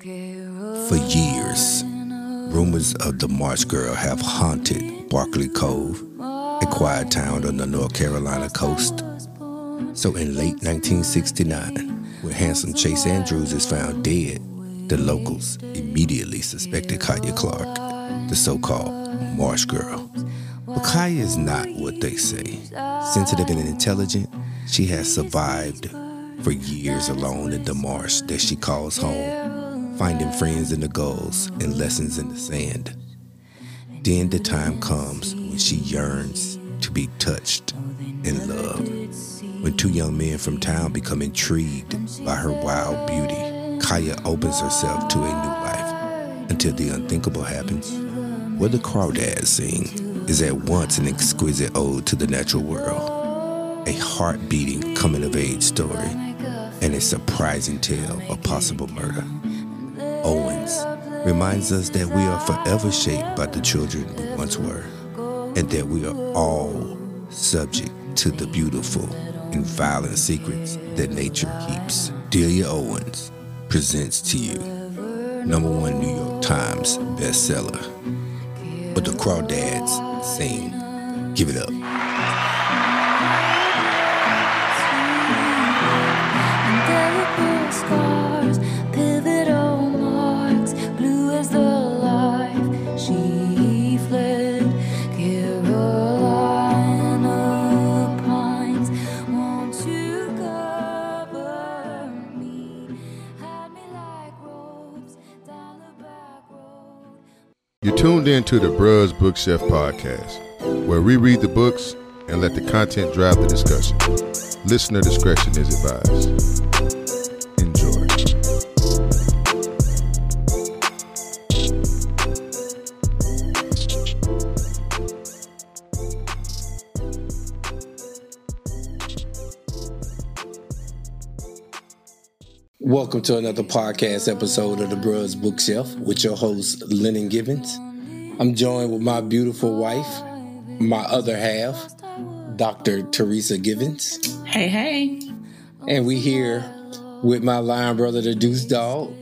For years, rumors of the Marsh Girl have haunted Barkley Cove, a quiet town on the North Carolina coast. So in late 1969, when handsome Chase Andrews is found dead, the locals immediately suspected Kaya Clark, the so-called Marsh Girl. But Kaya is not what they say. Sensitive and intelligent, she has survived for years alone in the marsh that she calls home, finding friends in the gulls and lessons in the sand. Then the time comes when she yearns to be touched and loved. When two young men from town become intrigued by her wild beauty, Kaya opens herself to a new life until the unthinkable happens. Where the Crawdads Sing is at once an exquisite ode to the natural world, a heart beating coming of age story, and a surprising tale of possible murder. Owens reminds us that we are forever shaped by the children we once were, and that we are all subject to the beautiful and violent secrets that nature keeps. Delia Owens presents to you number one New York Times bestseller. Where the Crawdads Sing. Give it up. scars, tuned in to the Bruz Bookshelf podcast, where we read the books and let the content drive the discussion. Listener discretion is advised. Enjoy. Welcome to another podcast episode of the Bruz Bookshelf with your host, Lennon Gibbons. I'm joined with my beautiful wife, my other half, Dr. Teresa Givens. Hey, hey. And we here with my lion brother, the Deuce Dog,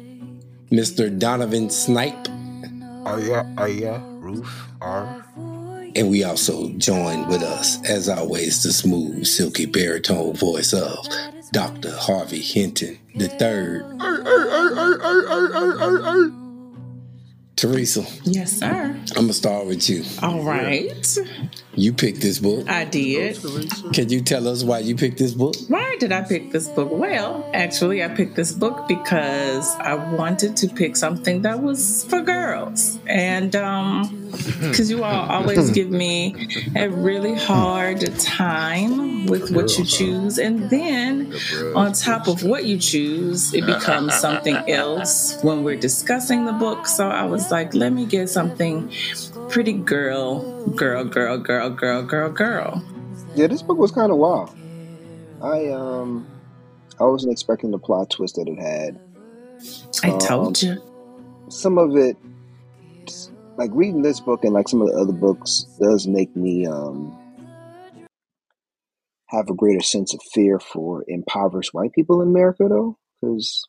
Mr. Donovan Snipe. Aya, Aya, Roof, R. And we also joined with us, as always, the smooth, silky baritone voice of Dr. Harvey Hinton the third. Teresa, Yes, sir. I'm gonna start with you. All right. You picked this book. I did. Can you tell us why you picked this book? Why did I pick this book? Well, actually, I picked this book because I wanted to pick something that was for girls. And um, because you all always give me a really hard time with what you choose. And then on top of what you choose, it becomes something else when we're discussing the book. So I was like, let me get something pretty girl, girl, girl, girl, girl, girl, girl. Yeah, this book was kind of wild. I um, I wasn't expecting the plot twist that it had. I Um, told you. Some of it, like reading this book and like some of the other books, does make me um have a greater sense of fear for impoverished white people in America, though, because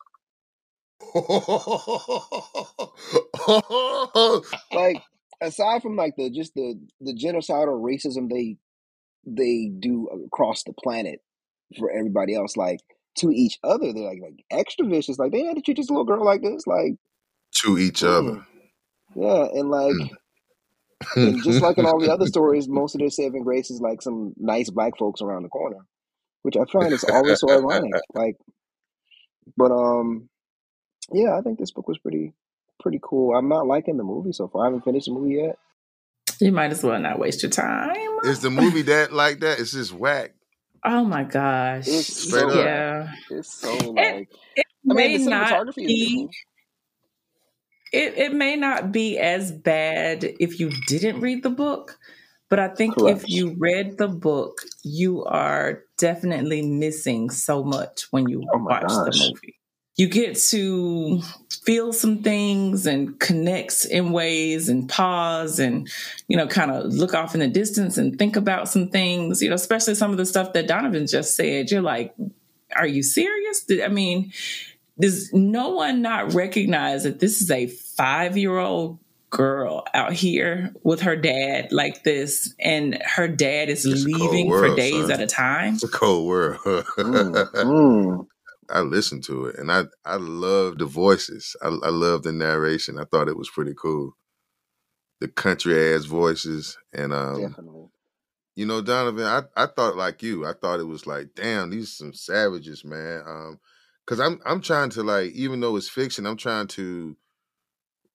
like aside from like the just the the genocidal racism they they do across the planet for everybody else like to each other they're like like extra vicious like they had to treat this little girl like this like To each other. mm, yeah and like and just like in all the other stories most of their saving grace is like some nice black folks around the corner which i find is always so ironic like but um yeah i think this book was pretty pretty cool i'm not liking the movie so far i haven't finished the movie yet You might as well not waste your time. Is the movie that like that? It's just whack. Oh my gosh. It's Straight so up. Yeah. it's so like It I may mean, not be it, it may not be as bad if you didn't read the book, but I think Correct. if you read the book, you are definitely missing so much when you Oh my watch the movie. You get to feel some things and connect in ways and pause and, you know, kind of look off in the distance and think about some things, you know, especially some of the stuff that Donovan just said. You're like, are you serious? Did- I mean, does no one not recognize that this is a five year old girl out here with her dad like this, and her dad is It's a cold leaving for days son. at a time? It's a cold world. Mm, mm. I listened to it and I I love the voices. I, I love the narration. I thought it was pretty cool. The country ass voices and um Definitely. you know Donovan, I I thought like you. I thought it was like damn, these some savages, man. Um cuz I'm I'm trying to like even though it's fiction, I'm trying to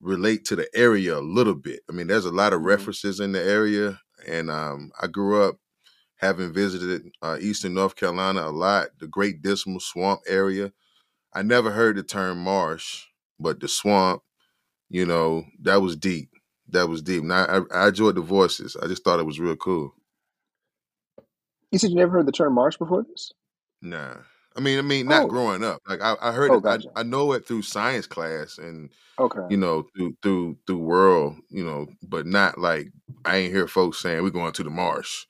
relate to the area a little bit. I mean, there's a lot of Mhm. references in the area and um I grew up having visited uh, eastern North Carolina a lot, the Great Dismal Swamp area. I never heard the term marsh, but the swamp, you know, that was deep. That was deep. And I, I, I enjoyed the voices. I just thought it was real cool. You said you never heard the term marsh before this? Nah. I mean, I mean, not Oh, growing up. Like I, I heard oh, it. I. I know it through science class and Okay. you know through through through world, you know, but not like I ain't hear folks saying we're going to the marsh.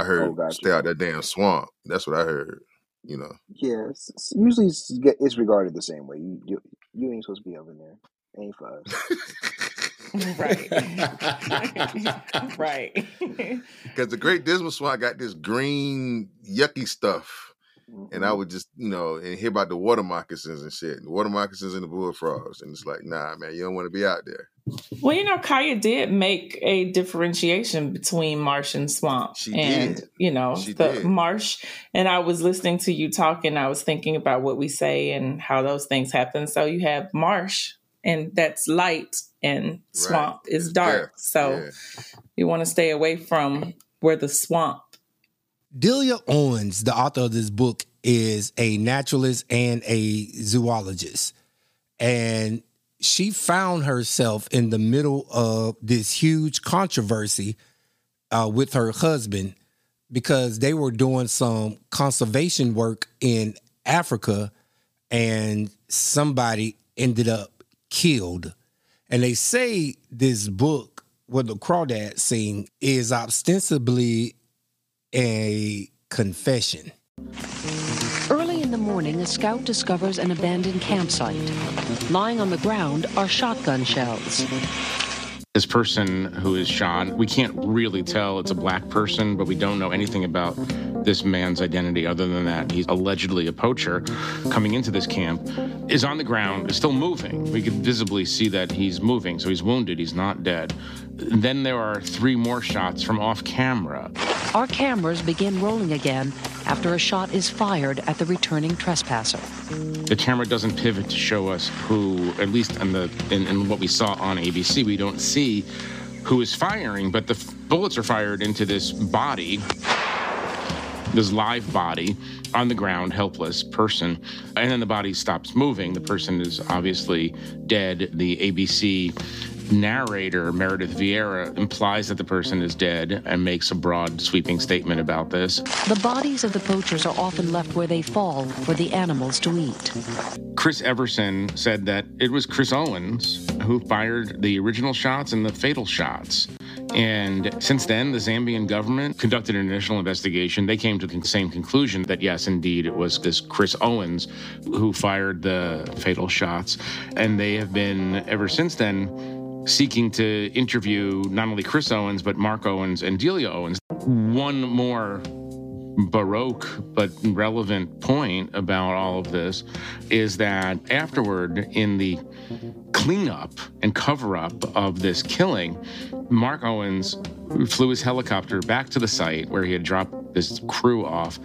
I Oh, heard gotcha. stay out that damn swamp. That's what I heard. You know. Yeah, it's, it's usually it's, it's regarded the same way. You, you you ain't supposed to be over there. Ain't for us. right. right. Because the Great Dismal Swamp got this green yucky stuff, and mm-hmm. I would just you know and hear about the water moccasins and shit, the water moccasins and the bullfrogs, and it's like, nah, man, you don't want to be out there. Well, you know, Kaya did make a differentiation between marsh and swamp. She and, did. you know, She the did. marsh. And I was listening to you talk and I was thinking about what we say and how those things happen. So you have marsh, and that's light, and Right. swamp is It's dark. death. So Yeah. you want to stay away from where the swamp. Delia Owens, the author of this book, is a naturalist and a zoologist. And she found herself in the middle of this huge controversy uh, with her husband because they were doing some conservation work in Africa and somebody ended up killed. And they say this book, what the Crawdads Sing, is ostensibly a confession. Early in the morning, a scout discovers an abandoned campsite. Lying on the ground are shotgun shells. This person who is Sean, we can't really tell it's a black person, but we don't know anything about this man's identity other than that he's allegedly a poacher coming into this camp, is on the ground, is still moving. We could visibly see that he's moving, so he's wounded, he's not dead. Then there are three more shots from off camera. Our cameras begin rolling again after a shot is fired at the returning trespasser. The camera doesn't pivot to show us who, at least in the in, in what we saw on ABC, we don't see who is firing, but the f- bullets are fired into this body, this live body on the ground, helpless person, and then the body stops moving. The person is obviously dead. The ABC narrator, Meredith Vieira, implies that the person is dead and makes a broad, sweeping statement about this. The bodies of the poachers are often left where they fall for the animals to eat. Chris Everson said that it was Chris Owens who fired the original shots and the fatal shots. And since then, the Zambian government conducted an initial investigation. They came to the same conclusion that yes, indeed, it was this Chris Owens who fired the fatal shots. And they have been, ever since then, seeking to interview not only Chris Owens, but Mark Owens and Delia Owens. One more baroque but relevant point about all of this is that afterward in the cleanup and cover up of this killing mark owens flew his helicopter back to the site where he had dropped this crew off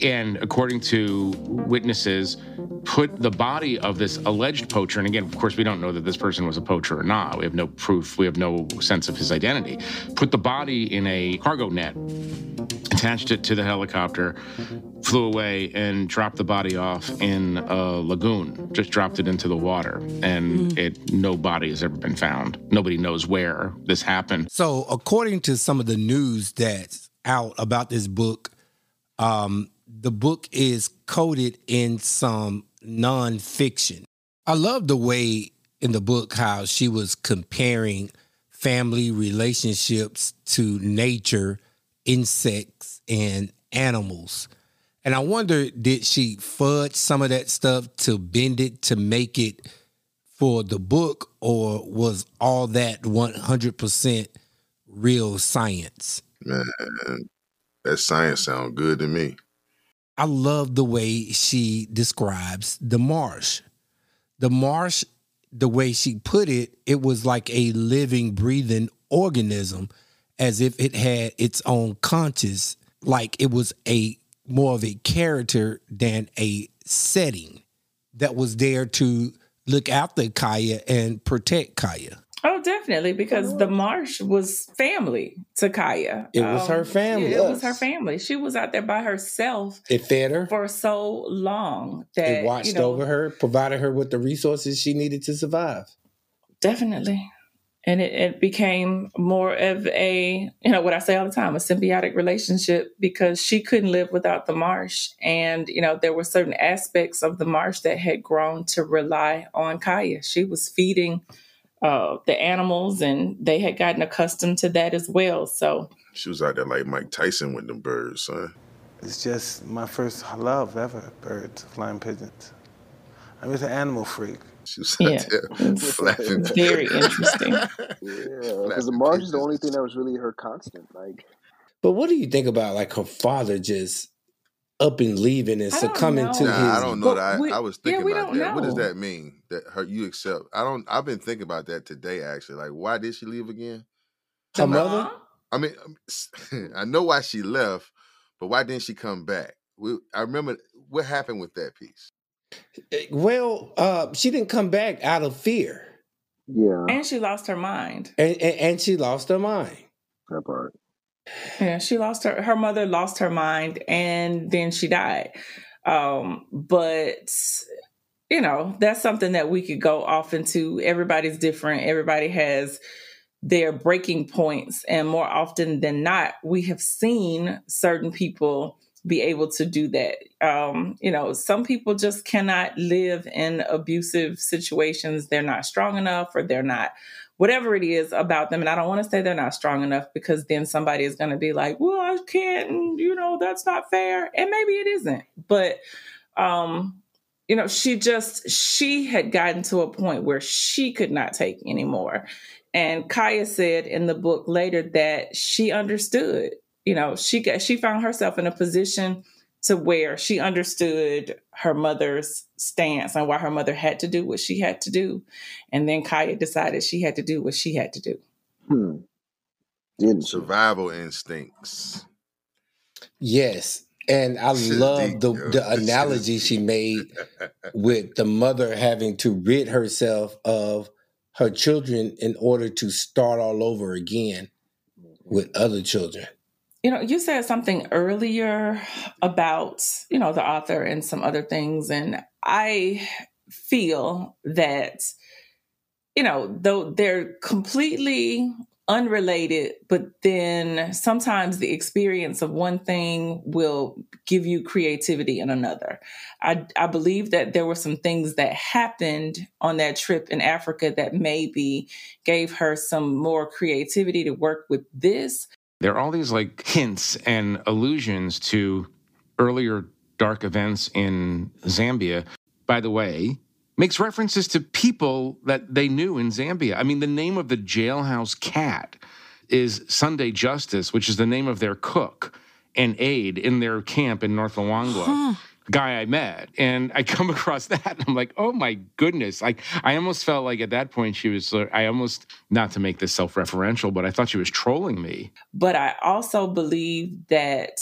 and according to witnesses put the body of this alleged poacher and again of course we don't know that this person was a poacher or not we have no proof we have no sense of his identity put the body in a cargo net attached it to the helicopter, flew away, and dropped the body off in a lagoon. Just dropped it into the water, and it no body has ever been found. Nobody knows where this happened. So, according to some of the news that's out about this book, um, the book is coded in some nonfiction. I love the way in the book how she was comparing family relationships to nature, insects, and animals. And I wonder, did she fudge some of that stuff to bend it to make it for the book, or was all that 100% real science? Man, that science sound good to me. I love the way she describes the marsh. The marsh, the way she put it, it was like a living, breathing organism, as if it had its own conscious, like it was a more of a character than a setting that was there to look after Kaya and protect Kaya. Oh, definitely, because the marsh was family to Kaya. It was her family. yeah, it was her family. She was out there by herself It fed her, for so long that it watched you know, over her, provided her with the resources she needed to survive. Definitely. And it, it became more of a, you know, what I say all the time, a symbiotic relationship because she couldn't live without the marsh. And, you know, there were certain aspects of the marsh that had grown to rely on Kaya. She was feeding uh, the animals and they had gotten accustomed to that as well. So, She was out there like Mike Tyson with them birds, son. It's just my first love ever, birds, flying pigeons. I'm just an animal freak. She was Yeah. there flapping. very interesting. Yeah, because the Flapping marsh is the only thing that was really her constant. Like, But what do you think about like her father just up and leaving and succumbing know. to Nah, his I don't know But that. we- I, I was thinking we about don't that. What does that mean? That her you accept? I don't. I've been thinking about that today. Actually, like why did she leave again? her The mother? I mean, um, I know why she left, but why didn't she come back? We, I remember what happened with that piece. Eh, Well, uh, she didn't come back out of fear, yeah, And she lost her mind. and, and, and she lost her mind. that part. Yeah, she lost her her mother lost her mind and then she died. Um, but you know, that's something that we could go off into. Everybody's different. Everybody has their breaking points and more often than not, we have seen certain people be able to do that. Um, you know, some people just cannot live in abusive situations. They're not strong enough or they're not whatever it is about them. And I don't want to say they're not strong enough because then somebody is going to be like, well, I can't, you know, that's not fair. And maybe it isn't. But, um, you know, she just, she had gotten to a point where she could not take anymore. And Kaya said in the book later that she understood, you know, she got, she found herself in a position to where she understood her mother's stance and why her mother had to do what she had to do. And then Kaya decided she had to do what she had to do. Hmm. Survival instincts. Yes. And I Shit love deep, the, yo. the That shit analogy she made with the mother having to rid herself of her children in order to start all over again with other children. You know, you said something earlier about, you know, the author and some other things. And I feel that, you know, though they're completely unrelated, but then sometimes the experience of one thing will give you creativity in another. I, I believe that there were some things that happened on that trip in Africa that maybe gave her some more creativity to work with this. There are all these like hints and allusions to earlier dark events in Zambia. By the way, makes references to people that they knew in Zambia. I mean, the name of the jailhouse cat is Sunday Justice, which is the name of their cook and aide in their camp in North Luangwa. Guy I met, and I come across that, and I'm like, "Oh my goodness!" Like, I almost felt like at that point she was. Uh, I almost not to make this self-referential, but I thought she was trolling me. But I also believe that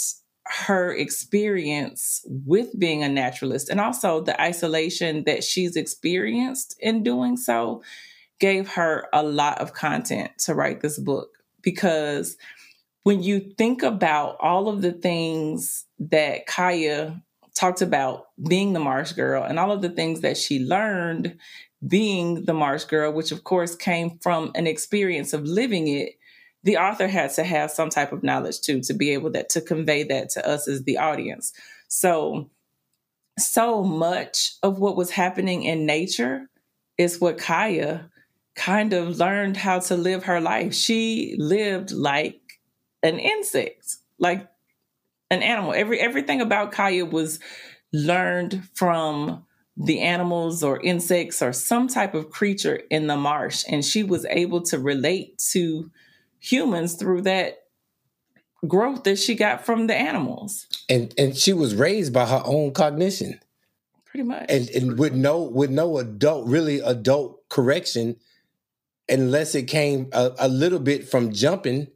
her experience with being a naturalist and also the isolation that she's experienced in doing so gave her a lot of content to write this book. Because when you think about all of the things that Kaya talked about being the Marsh girl and all of the things that she learned being the Marsh girl, which of course came from an experience of living it, the author had to have some type of knowledge too to be able that to convey that to us as the audience. So so much of what was happening in nature is what Kaya kind of learned how to live her life. She lived like an insect. Like an animal. Every everything about Kaya was learned from the animals or insects or some type of creature in the marsh, and she was able to relate to humans through that growth that she got from the animals. And and she was raised by her own cognition. Pretty much. And and with no with no adult really adult correction unless it came a, a little bit from jumping.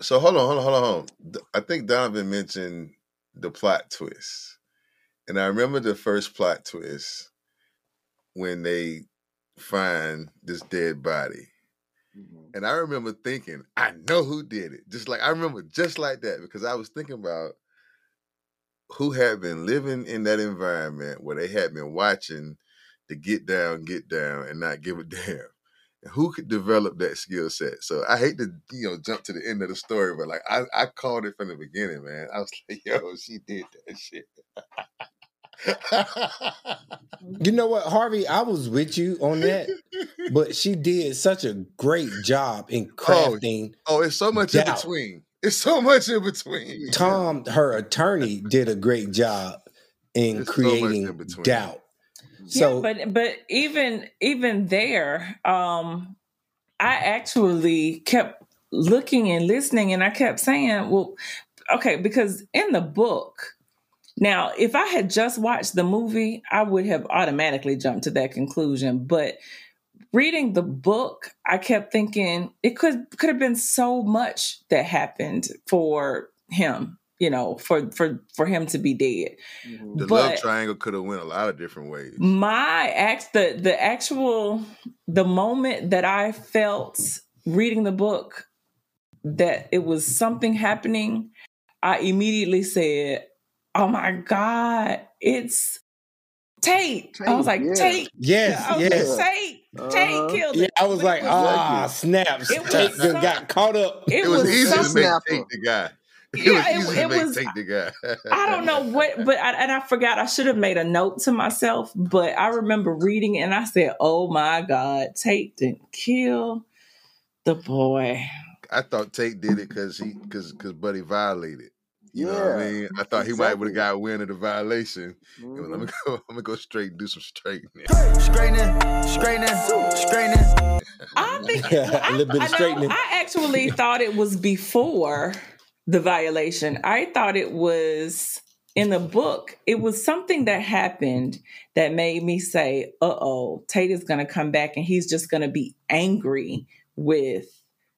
So hold on, hold on, hold on, hold on. I think Donovan mentioned the plot twist. And I remember the first plot twist when they find this dead body. Mhm. And I remember thinking, I know who did it. Just like I remember just like that because I was thinking about who had been living in that environment where they had been watching the get down, get down, and not give a damn. And who could develop that skill set? So I hate to, you know, jump to the end of the story, but like I, I called it from the beginning, man. I was like, yo, she did that shit. You know what, Harvey? I was with you on that, but she did such a great job in crafting. oh, it's so much in between. It's so much in between. Tom, her attorney, did a great job in There's so in creating doubt. So, So yeah, but but even even there, um, I actually kept looking and listening, and I kept saying, "Well, okay," because in the book. Now, if I had just watched the movie, I would have automatically jumped to that conclusion. But reading the book, I kept thinking it could could have been so much that happened for him, you know, for for for him to be dead. Mhm. The But- love triangle could have went a lot of different ways. my act the the actual the moment that i felt reading the book that it was something happening i immediately said oh my god it's tate, i was like yeah. tate yes, I yes. like, tate tate Uh-huh. killed Yeah, it I was like, it ah, Exactly. snaps. It was Tate done some- got caught up. it, It was, was, easy to something make snapper. Tate the guy. It Yeah, was it- easy it was- Tate the guy. I don't know what, but I, and I forgot. I should have made a note to myself. But I remember reading it, and I said, "Oh my God, Tate didn't kill the boy." I thought Tate did it because he because because Buddy violated. You know what I mean? I thought he might would exactly. have got wind of the violation. You know, let me Mhm. go. I'm gonna go straight and do some straightening. Straightening, straightening, straightening. I think A I, little bit of I know, straightening. I actually thought it was before the violation. I thought it was in the book. It was something that happened that made me say, "Uh oh, Tate is going to come back, and he's just going to be angry with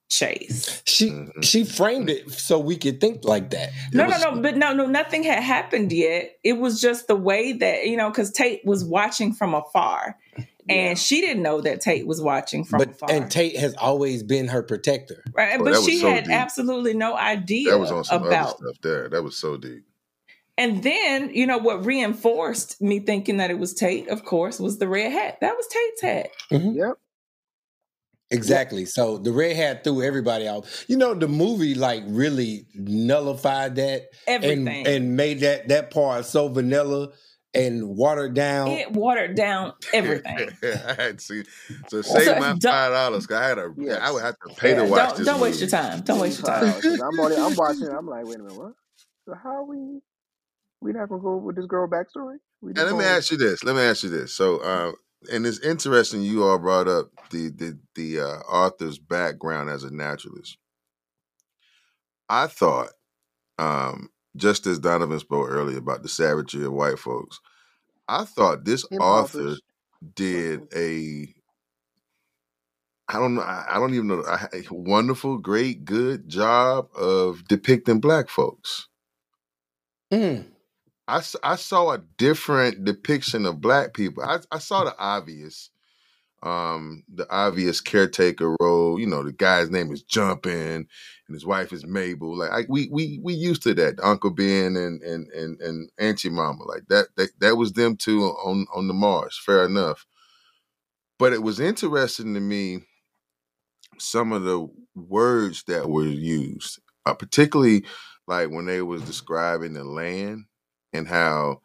Chase." She Mhm. she framed it so we could think like that. No, was- no, no, but no, no, nothing had happened yet. It was just the way that you know, because Tate was watching from afar, and Yeah. she didn't know that Tate was watching from But afar. and Tate has always been her protector. right? Oh, but she so had deep. absolutely no idea That was on some about. other stuff there. That was so deep. And then you know what reinforced me thinking that it was Tate. Of course, was the red hat. That was Tate's hat. Yep. Exactly. So the red hat threw everybody out. You know, the movie like really nullified that and Everything. and made that that part so vanilla and watered down. it watered down everything. I had to. So save So my five dollars. Cuz I had a. Yes. I would have to pay to Yeah, watch don't this. don't waste your time. Don't waste your time. 'cause I'm already, I'm watching. I'm like, wait a minute, what? So how we? We not gonna go with this girl backstory? We And let me ask you this. Let me ask you this. So, uh, and it's interesting you all brought up the the the uh, author's background as a naturalist. I thought, um, just as Donovan spoke earlier about the savagery of white folks, I thought this author did a I don't know. I don't even know. A a wonderful, great, good job of depicting black folks. Mm. I, I saw a different depiction of black people. I, I saw the obvious, um, the obvious caretaker role. You know, the guy's name is Jumping, and his wife is Mabel. Like I, we we we used to that. Uncle Ben and and and and Auntie Mama. Like that. That that was them two on on the Mars. Fair enough. But it was interesting to me some of the words that were used, uh, particularly like when they was describing the land and how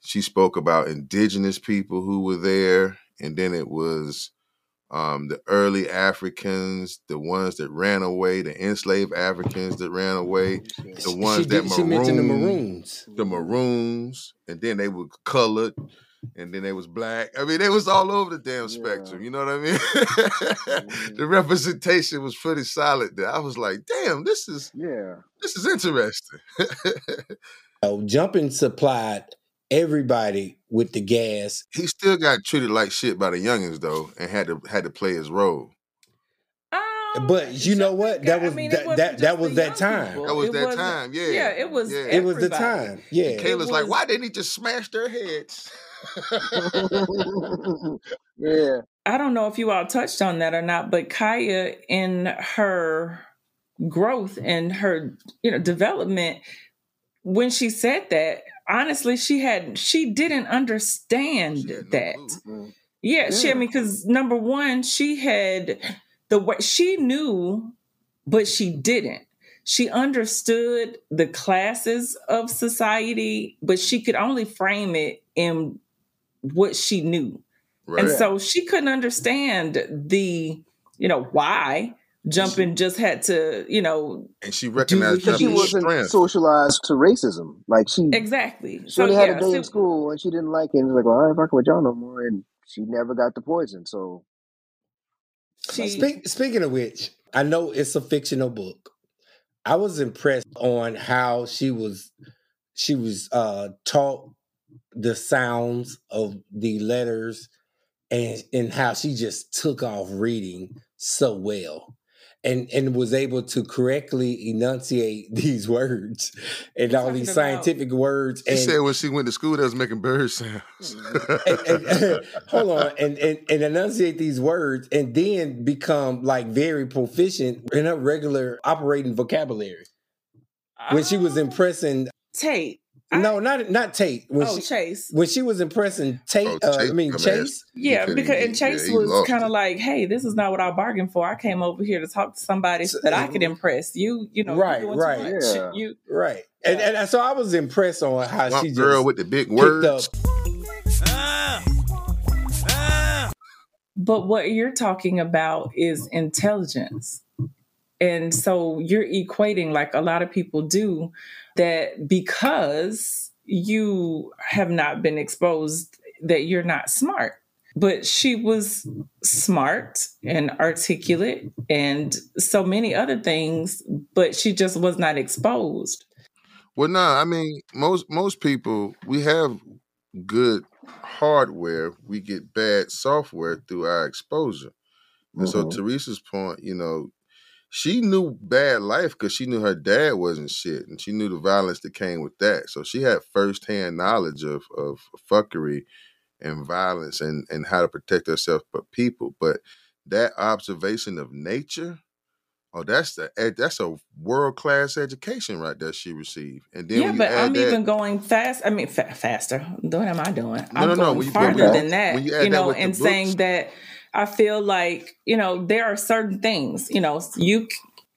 she spoke about indigenous people who were there, and then it was um, the early Africans, the ones that ran away, the enslaved Africans that ran away, the ones she, that did, she mentioned the marooned- Maroons. the maroons, and then they were colored, and then they was black. I mean, they was all over the damn spectrum. You know what I mean? Mm-hmm. the representation was pretty solid. There, I was like, damn, this is Yeah. this is interesting. So jumping supplied everybody with the gas. he still got treated like shit by the youngins though, and had to had to play his role. Um, But you know what? That I was mean, that that, that was that time. people. That was It that wasn't- time. Yeah, Yeah, it was. Yeah. It was the time. Yeah. And Kayla's like, why didn't he just smash their heads? yeah. I don't know if you all touched on that or not, but Kaya in her growth and her you know development when she said that honestly she had she didn't understand She had no that. Clue. yeah, she I mean because number one she had the way she knew but she didn't. She understood the classes of society but she could only frame it in what she knew. Right. and so she couldn't understand the, you know, why jumping just had to, you know, and she recognized Because she wasn't strength. socialized to racism. Like she, exactly. she So only had yeah, a day so- in school and she didn't like it. And was like, well, I ain't fucking with y'all no more. And she never got the poison. So she, Speak, speaking of which, I know it's a fictional book. I was impressed on how she was she was uh taught the sounds of the letters and and how she just took off reading so well and and was able to correctly enunciate these words and all these talking about- scientific words She and said when she went to school, they was making bird sounds. Hmm. and, and- hold on and, and and enunciate these words and then become like very proficient in her regular operating vocabulary when she was Oh, impressing Tate. I- no not not tate when oh, she Chase. when she was impressing tate Oh, uh, i mean chase He Yeah, because and Chase yeah, was kind of like, "Hey, this is not what I bargained for. I came over here to talk to somebody So- that I could impress you. You know, Right, you're right. Yeah. You right and, and so i was impressed on how Swamp she just girl with the big picked words. up But what you're talking about is intelligence. And so you're equating, like a lot of people do, that because you have not been exposed, that you're not smart. But she was smart and articulate and so many other things, but she just was not exposed. Well, no, I mean most most people we have good hardware, we get bad software through our exposure. And so Mhm. Teresa's point, you know, she knew bad life because she knew her dad wasn't shit, and she knew the violence that came with that. So she had firsthand knowledge of of fuckery and violence and and how to protect herself but people. But that observation of nature, oh, that's the that's a world class education right there she received. And then yeah, you but I'm that, even going fast. I mean, fa- faster. What am I doing? No, I'm no, no, going you- farther when- than that. you You, that know, the and saying that I feel like you know there are certain things. You know, you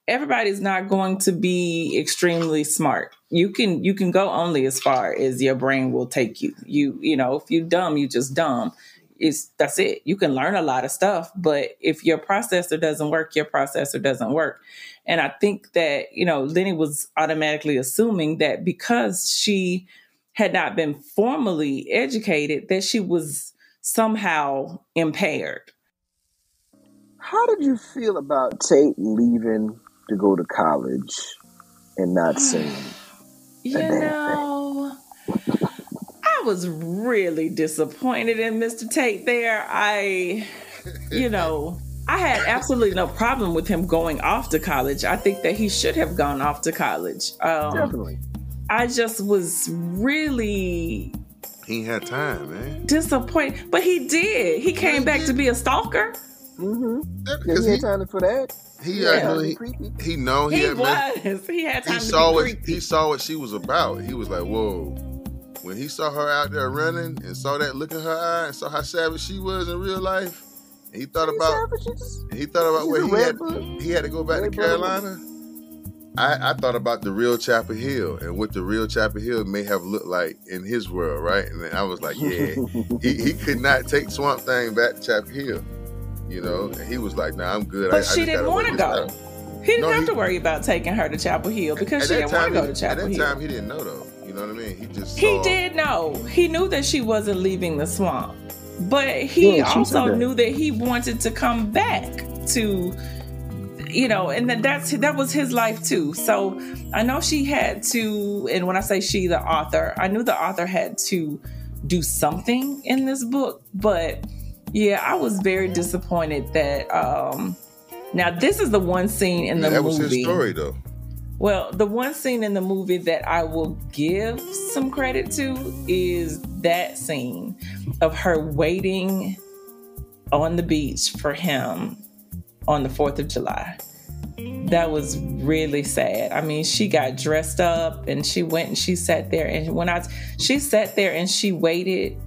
everybody's not going to be extremely smart. You can you can go only as far as your brain will take you. You you know, if you dumb, you just dumb. It's that's it. You can learn a lot of stuff, but if your processor doesn't work, your processor doesn't work. And I think that, you know, Lenny was automatically assuming that because she had not been formally educated, that she was somehow impaired. How did you feel about Tate leaving to go to college and not singing? You damn know, I was really disappointed in Mr. Tate there. I, you know, I had absolutely no problem with him going off to college. I think that he should have gone off to college. Um, Definitely. I just was really he had time, man. disappointed, but he did. He came back to be a stalker. Mm-hmm. Yeah, Yeah, because he he had time for that. he, Yeah. uh, Time he, he know he, He had met- was. He had time he to saw be what creepy. he saw what she was about. He was like, "Whoa!" When he saw her out there running and saw that look in her eye and saw how savage she was in real life, and he thought He's about savage. He he thought about He's where he had blood. he had to go back Red to blood. Carolina. I, I thought about the real Chapel Hill and what the real Chapel Hill may have looked like in his world, right? And then I was like, yeah, he, he could not take Swamp Thing back to Chapel Hill. You know, and he was like, "Nah, I'm good." But I, I she just didn't want to go. this. He didn't No, have he- to worry about taking her to Chapel Hill because At she that didn't want to go to Chapel At that Hill. time, he didn't know though. You know what I mean? He just He did know. He knew that she wasn't leaving the swamp. But he Yeah, also that. knew that he wanted to come back to you know, and that that's that was his life too. So I know she had to and when I say she the author, I knew the author had to do something in this book, but yeah, I was very disappointed that um now this is the one scene in the that movie. That was his story though. Well, the one scene in the movie that I will give some credit to is that scene of her waiting on the beach for him on the 4th of July. That was really sad. I mean, she got dressed up and she went and she sat there and when I she sat there and she waited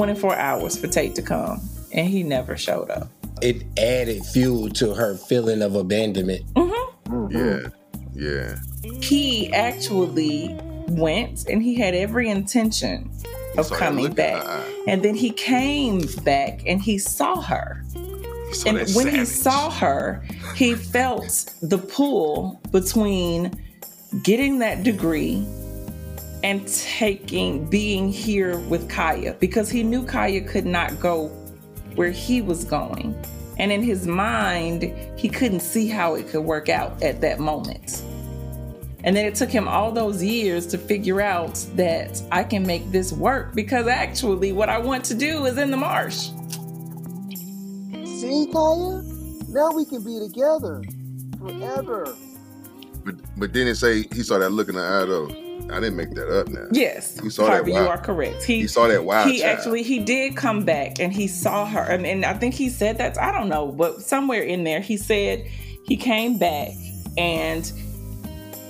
24 hours for Tate to come and he never showed up. It added fuel to her feeling of abandonment. Mhm. Yeah, yeah. he actually went and he had every intention of saw coming look in her back. eye. And then he came back and he saw her. He saw And that when he saw her, he felt the pull between getting that degree and taking being here with Kaya because he knew Kaya could not go where he was going. And in his mind, he couldn't see how it could work out at that moment. And then it took him all those years to figure out that I can make this work because actually, what I want to do is in the marsh. See, Kaya? Now we can be together forever. But but then it say he saw that look in the eye though. I didn't make that up now. Yes, you saw Harvey, that you are correct. He, He saw that wild He child. actually he did come back and he saw her, and, and I think he said that I don't know, but somewhere in there he said he came back and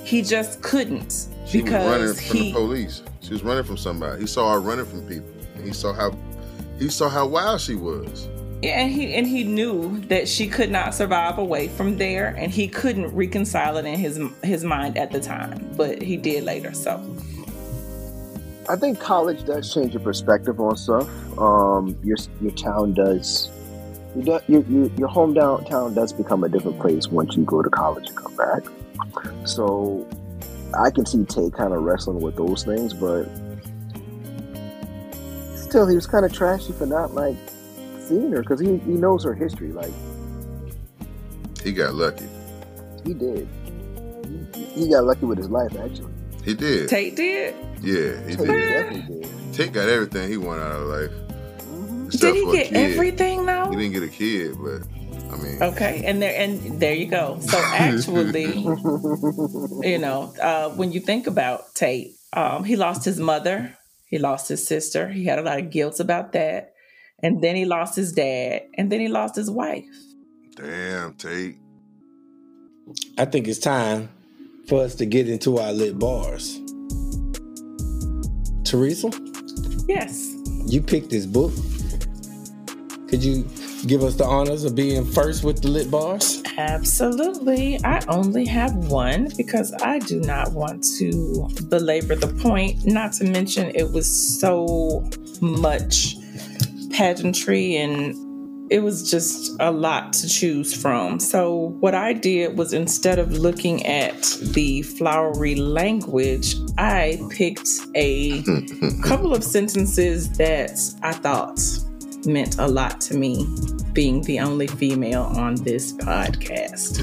he just couldn't She was running because from he the police. She was running from somebody. He saw her running from people. He saw how he saw how wild she was. Yeah, and he and he knew that she could not survive away from there, and he couldn't reconcile it in his his mind at the time, but he did later. So I think college does change your perspective on stuff. Um, your your town does. You do, your, your your hometown town does become a different place once you go to college and come back. So I can see Tate kind of wrestling with those things, but still, he was kind of trashy for not like seeing her because he, he knows her history. Like He got lucky. he did. He, he got lucky with his life, actually. He did. Tate did. Yeah, he Tate did. definitely did. Tate got everything he wanted out of life. Mhm. Did he get everything though? He didn't get a kid, but I mean, Okay, and there and there you go. So actually, you know, uh, when you think about Tate, um, he lost his mother, he lost his sister, he had a lot of guilt about that, and then he lost his dad, and then he lost his wife. damn Tate. I think it's time for us to get into our lit bars. Teresa, Yes. you picked this book. Could you give us the honors of being first with the lit bars? Absolutely. I only have one because I do not want to belabor the point. Not to mention, it was so much pageantry and it was just a lot to choose from. So, what I did was instead of looking at the flowery language, I picked a couple of sentences that I thought meant a lot to me, being the only female on this podcast.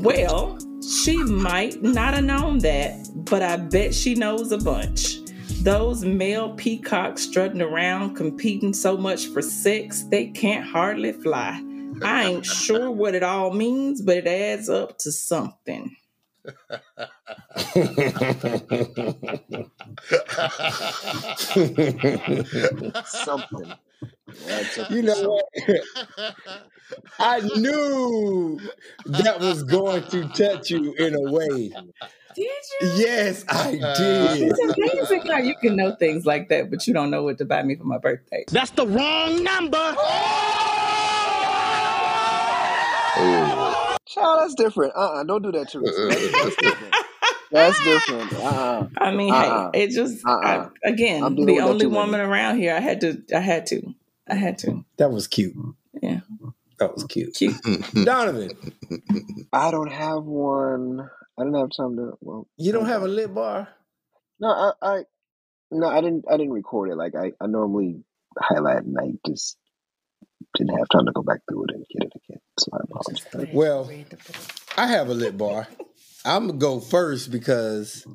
Well, she might not have known that, but I bet she knows a bunch. Those male peacocks strutting around competing so much for sex, they can't hardly fly. I ain't sure what it all means, but it adds up to something. Something. You know what? I knew that was going to touch you in a way. Did you? Yes, I did. It's amazing how you can know things like that, but you don't know what to buy me for my birthday. That's the wrong number. Oh, Child, that's different. Uh, uh-uh, don't do that, Teresa. That's, that's different. That's different. Uh, uh I mean, Uh-uh. hey, it just Uh-uh. I, again the only woman baby. around here. I had to, I had to, I had to. That was cute. Yeah. That was cute. Cute. Donovan, I don't have one. I didn't have time to. Well, you don't have a lit bar? no, I, I, no, I didn't. I didn't record it. Like I, I normally highlight and I Just didn't have time to go back through it and get it again. So I apologize. Well, I have a lit bar. I'm gonna go first because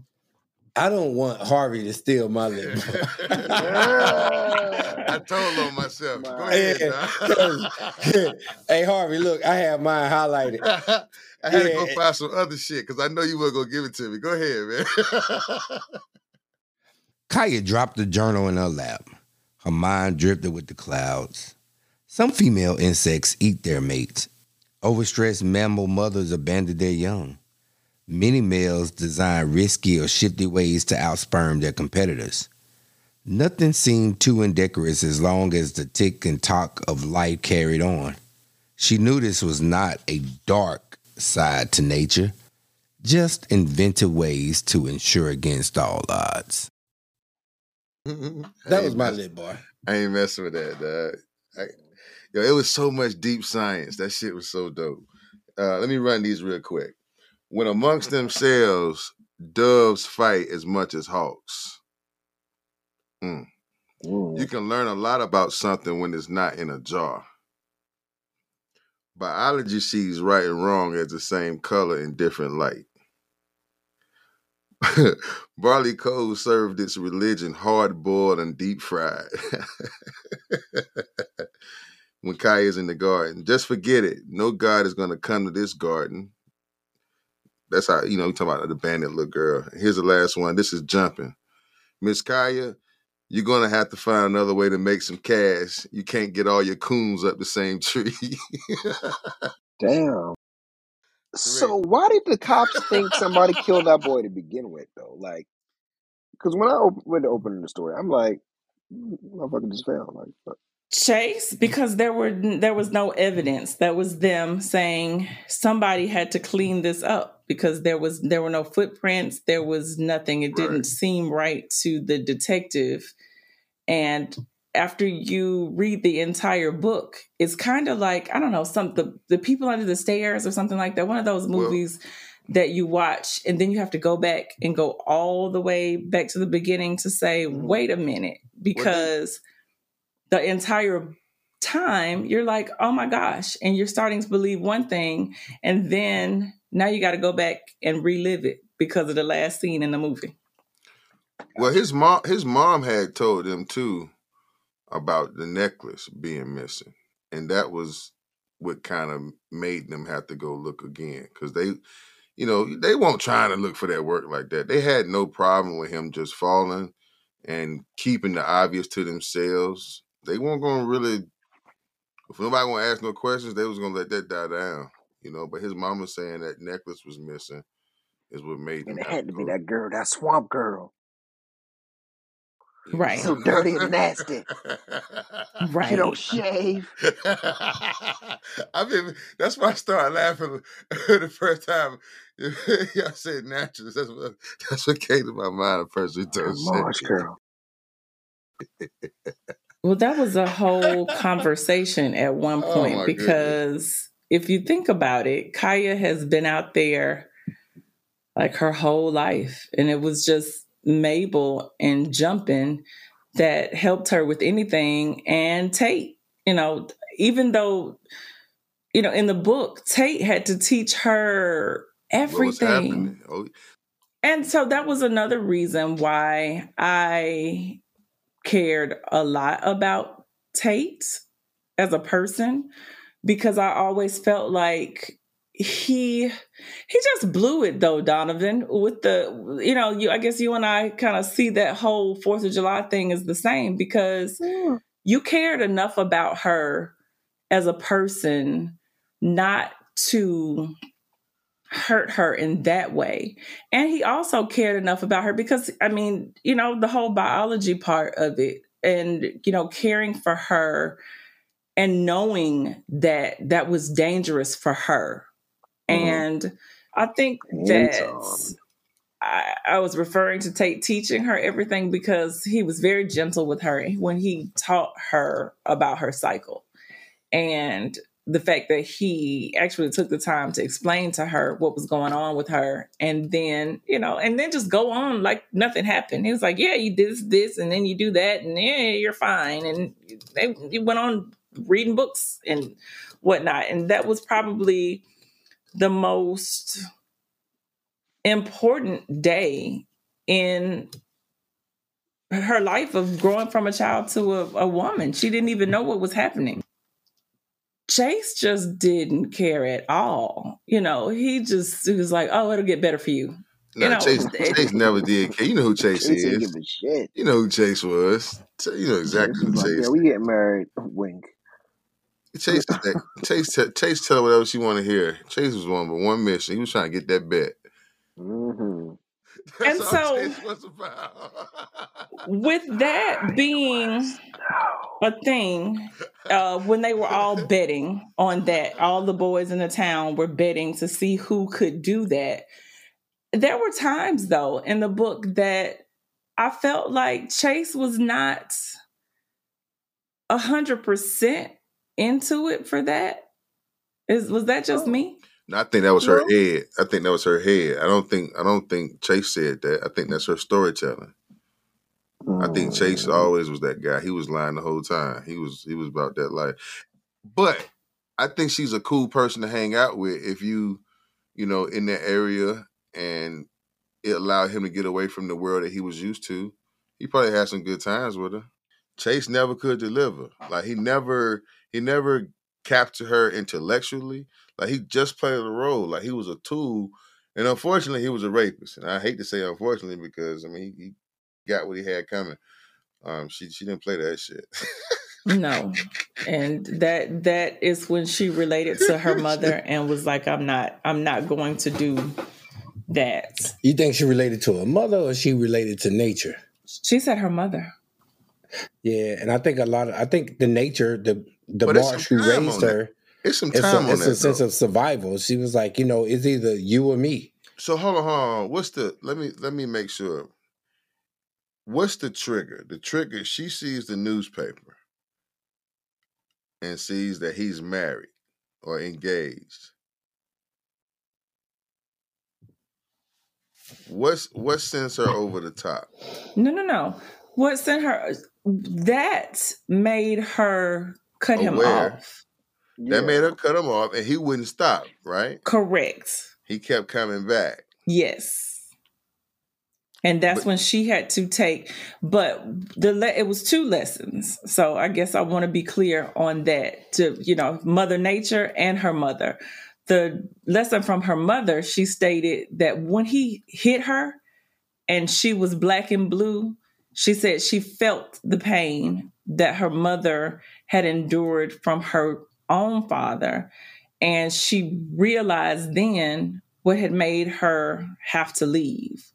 I don't want Harvey to steal my lip bar. I told on myself. Go ahead. Yeah, hey Harvey, look, I have mine highlighted. I had to go find some other shit because I know you weren't gonna give it to me. Go ahead, man. Kya dropped the journal in her lap. Her mind drifted with the clouds. Some female insects eat their mates. Overstressed mammal mothers abandon their young. Many males design risky or shifty ways to outsperm their competitors. Nothing seemed too indecorous as long as the tick and talk of life carried on. She knew this was not a dark side to nature, just inventive ways to ensure against all odds. That was my lip bar. I ain't messing with that, dog. I, yo, it was so much deep science. That shit was so dope. Uh, let me run these real quick. When amongst themselves, doves fight as much as hawks. Mm. Mm. You can learn a lot about something when it's not in a jar. Biology sees right and wrong as the same color in different light. Barkley Cove served its religion hard boiled and deep fried. when Kai is in the garden, just forget it. No God is going to come to this garden. That's how, you know, you talking about the bandit little girl. Here's the last one. This is Jumpin'. Miss Kya, you're going to have to find another way to make some cash. You can't get all your coons up the same tree. Damn. So why did the cops think somebody killed that boy to begin with, though? Like, because when I op- went to open the story, I'm like, "Mm, motherfucker just fell. Like. Chase because there were there was no evidence. That was them saying somebody had to clean this up because there was there were no footprints. There was nothing. It didn't Right. seem right to the detective. And after you read the entire book, it's kind of like I don't know some the the people under the stairs or something like that. One of those Well- movies that you watch and then you have to go back and go all the way back to the beginning to say, Mhm. wait a minute, because the entire time you're like, oh my gosh, and you're starting to believe one thing, and then now you got to go back and relive it because of the last scene in the movie. well, his mom his mom had told him too about the necklace being missing. And that was what kind of made them have to go look again. Cause they you know, they weren't trying to look for that work like that. They had no problem with him just falling and keeping the obvious to themselves. They weren't gonna really if nobody gonna ask no questions, they was gonna let that die down. You know, but his mama saying that necklace was missing is what made them And it had to be that girl, that swamp girl. Right. So dirty and nasty. Right. She don't shave. I mean, that's why I started laughing the first time y'all said naturalist. That's what that's what came to my mind the first we That told Marsh girl. Well, that was a whole conversation at one point my because if you think about it, Kya has been out there like her whole life, and it was just Mabel and Jumpin' that helped her with anything. And Tate, you know, even though, you know, in the book, Tate had to teach her everything. Oh, And so that was another reason why I cared a lot about Tate as a person because I always felt like he he just blew it though Donovan with the you know you I guess you and I kind of see that whole 4th of July thing is the same because you cared enough about her as a person not to hurt her in that way. And he also cared enough about her because, I mean, you know, the whole biology part of it and, you know, caring for her and knowing that that was dangerous for her. Mhm. And I think that. I, I was referring to Tate teaching her everything because he was very gentle with her when he taught her about her cycle. and the fact that he actually took the time to explain to her what was going on with her and then you know and then just go on like nothing happened he was like yeah you did this, this and then you do that and yeah you're fine and they he went on reading books and whatnot and that was probably the most important day in her life of growing from a child to a, a woman. She didn't even know what was happening. Chase just didn't care at all. You know, he just he was like, "Oh, it'll get better for you." No, you know, Chase, it- Chase never did care. You know who Chase, Chase ain't is. give a shit. You know who Chase was. You know exactly Chase who was like, Chase yeah, we get married. Wink. Chase Chase te- Chase tell her whatever she want to hear. Chase was one but one mission. He was trying to get that bet. hmm That's And so- with that being a thing, uh, when they were all betting on that, all the boys in the town were betting to see who could do that. There were times, though, in the book that I felt like Chase was not a hundred percent into it for that. Is was that just me? I think that was her No. head. I think that was her head. I don't think I don't think Chase said that. I think that's her storytelling. I think Chase Mm. always was that guy. He was lying the whole time. He was he was about that life. But I think she's a cool person to hang out with if you, you know, in that area and it allowed him to get away from the world that he was used to. He probably had some good times with her. Chase never could deliver. Like he never he never captured her intellectually. Like he just played a role. Like he was a tool. And unfortunately, he was a rapist. And I hate to say unfortunately because I mean he, he got what he had coming. Um, she she didn't play that shit. No. And that that is when she related to her mother and was like, I'm not I'm not going to do that. You think she related to her mother or she related to nature? She said her mother. Yeah, and I think a lot of I think the nature, the the But it's some Marsh who raised her, It's some it's time a, on it's that. a sense though. of survival. She was like, you know, it's either you or me. So hold on, hold on. What's the let me let me make sure. What's the trigger? The trigger, she sees the newspaper and sees that he's married or engaged. What's what sends her over the top? No, no, no. What sent her that made her cut him Aware. off. That made her cut him off and he wouldn't stop, right? Correct. He kept coming back. Yes. And that's But- when she had to take, but the le- it was two lessons. So I guess I want to be clear on that. To you know, Mother Nature and her mother. The lesson from her mother, she stated that when he hit her, and she was black and blue, she said she felt the pain that her mother had endured from her own father, and she realized then what had made her have to leave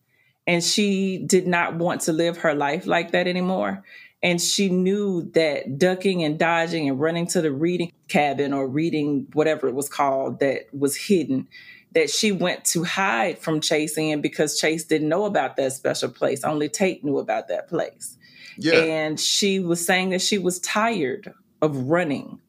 and she did not want to live her life like that anymore. And she knew that ducking and dodging and running to the reading cabin or reading whatever it was called that was hidden, that she went to hide from Chase in because Chase didn't know about that special place. Only Tate knew about that place. Yeah. And she was saying that she was tired of running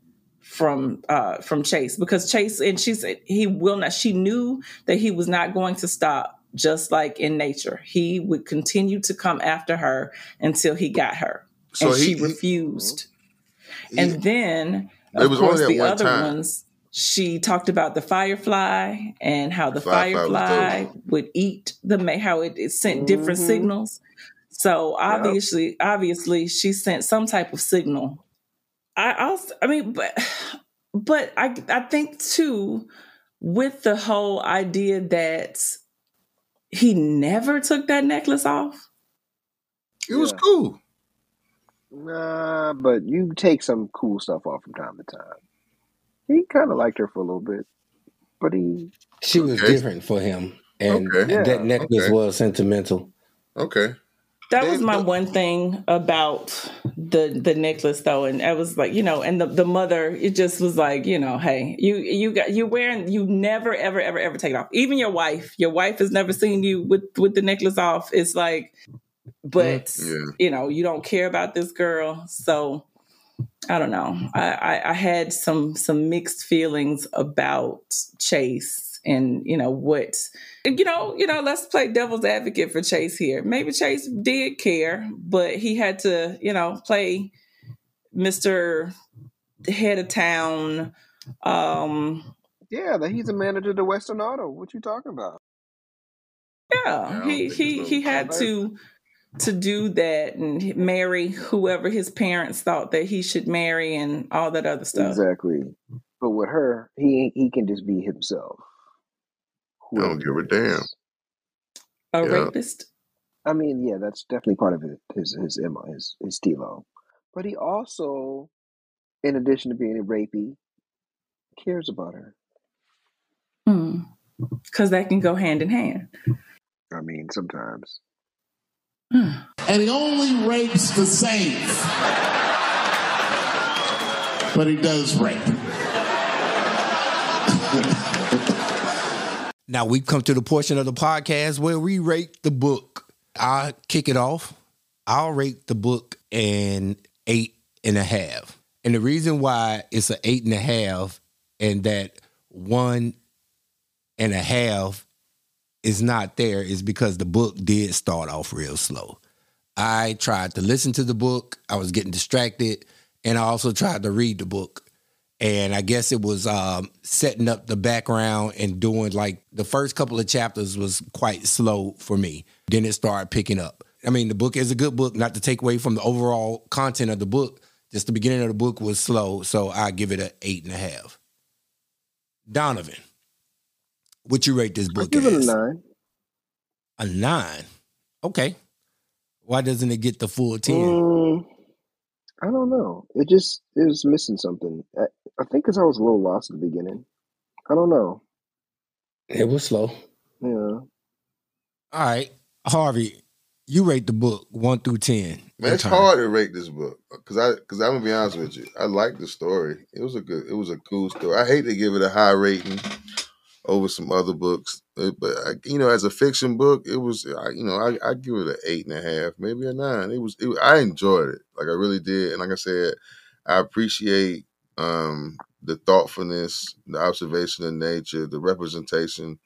from uh from Chase because Chase and she said he will not she knew that he was not going to stop just like in nature he would continue to come after her until he got her So and he- she refused He- and then It of was course that the one other time. ones she talked about the firefly and how the Firefly firefly would eat the ma- how it, it sent different Mhm. signals so obviously obviously she sent some type of signal i also i mean but but i i think too with the whole idea that he never took that necklace off it was Yeah. cool. Nah, but you take some cool stuff off from time to time. He kind of liked her for a little bit, but he She was Okay. different for him, and Okay. Yeah. that necklace Okay. was sentimental. Okay. That was my but- one thing about the the necklace though and i was like you know and the, the mother it just was like you know hey you you got you wearing you never ever ever ever take it off even your wife your wife has never seen you with with the necklace off it's like but Yeah. you know you don't care about this girl so I don't know. I, I, I had some some mixed feelings about Chase and you know what you know you know let's play devil's advocate for Chase here. Maybe Chase did care, but he had to you know play Mister Head of Town. Um, Yeah, that he's a manager to Western Auto. What you talking about? yeah, Yeah, he he he no had to to do that and marry whoever his parents thought that he should marry and all that other stuff. Exactly. But with her, he he can just be himself. I don't give a damn. A Yeah. rapist. I mean, yeah, that's definitely part of it, his his MO, his his stilo. But he also, in addition to being a rapey, cares about her. Hmm. Because that can go hand in hand. I mean, sometimes. And he only rapes the saints. But he does rape. Now we've come to the portion of the podcast where we rate the book. I'll kick it off. I'll rate the book an eight and a half. And the reason why it's an eight and a half and that one and a half is not there is because the book did start off real slow. I tried to listen to the book, I was getting distracted, and I also tried to read the book and I guess it was um, setting up the background and doing like the first couple of chapters was quite slow for me. Then it started picking up. I mean, the book is a good book, not to take away from the overall content of the book. Just the beginning of the book was slow, so I give it an eight and a half. Donovan, what you rate this I book give it a nine. A nine. Okay. Why doesn't it get the full ten? Mm, I don't know. It just it was missing something. I, I think because I was a little lost at the beginning. I don't know. It was slow. Yeah. All right, Harvey, you rate the book one through ten. Man, it's turn. hard to rate this book because I because I'm gonna be honest with you. I like the story. It was a good. It was a cool story. I hate to give it a high rating over some other books, uh, but I, you know, as a fiction book, it was. I, you know, I I give it an eight and a half, maybe a nine. It was. It, I enjoyed it. Like I really did. And like I said, I appreciate um the thoughtfulness, the observation of nature, the representation.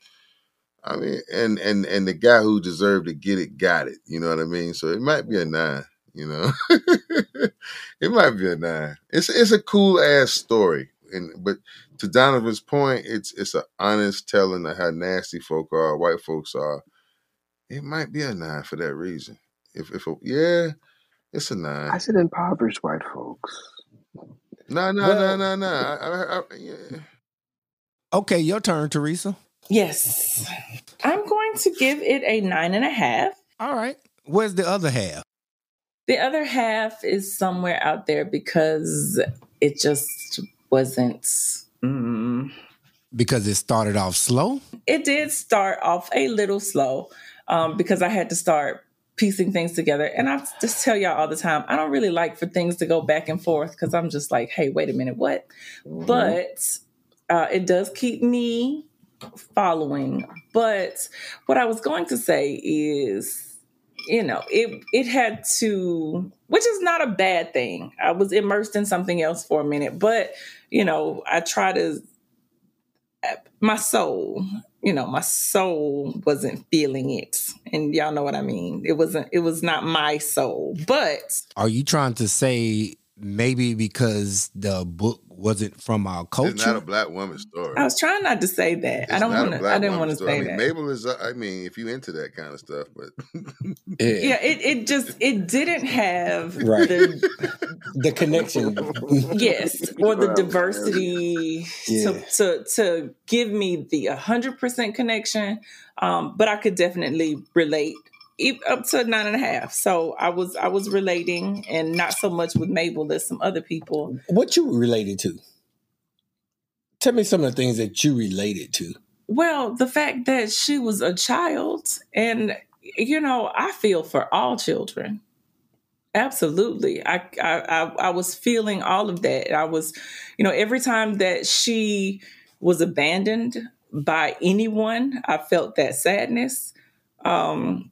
I mean, and and and the guy who deserved to get it got it. You know what I mean? So it might be a nine. You know, it might be a nine. It's it's a cool ass story, and but to Donovan's point, it's it's an honest telling of how nasty folk are, white folks are. It might be a nine for that reason. If if a, yeah, it's a nine. I said impoverished white folks. No, no, no, Well- no, no. I, I, I, yeah. Okay, your turn, Teresa. Yes. I'm going to give it a nine and a half. All right. Where's the other half? The other half is somewhere out there because it just wasn't. Mm, Because it started off slow. it did start off a little slow um, because I had to start piecing things together. And I just tell y'all all the time, I don't really like for things to go back and forth because I'm just like, hey, wait a minute, what? But uh, it does keep me following. But what I was going to say is, you know, it it had to, which is not a bad thing. I was immersed in something else for a minute, but you know, I try to my soul, you know, my soul wasn't feeling it. And y'all know what I mean. It wasn't it was not my soul. But Are you trying to say maybe because the book wasn't from our culture. It's not a black woman story. I was trying not to say that. It's I don't want to I didn't want to say I mean, that. Mabel is. uh, I mean, if you into that kind of stuff, but Yeah. yeah, it, it just it didn't have Right. the The connection. yes or the diversity Yeah. to, to to give me the 100% connection um but i could definitely relate up to nine and a half so i was i was relating and not so much with mabel as some other people What you related to? Tell me some of the things that you related to. well the fact that she was a child and you know i feel for all children Absolutely. I, I I I was feeling all of that. I was, you know, every time that she was abandoned by anyone, I felt that sadness. Um,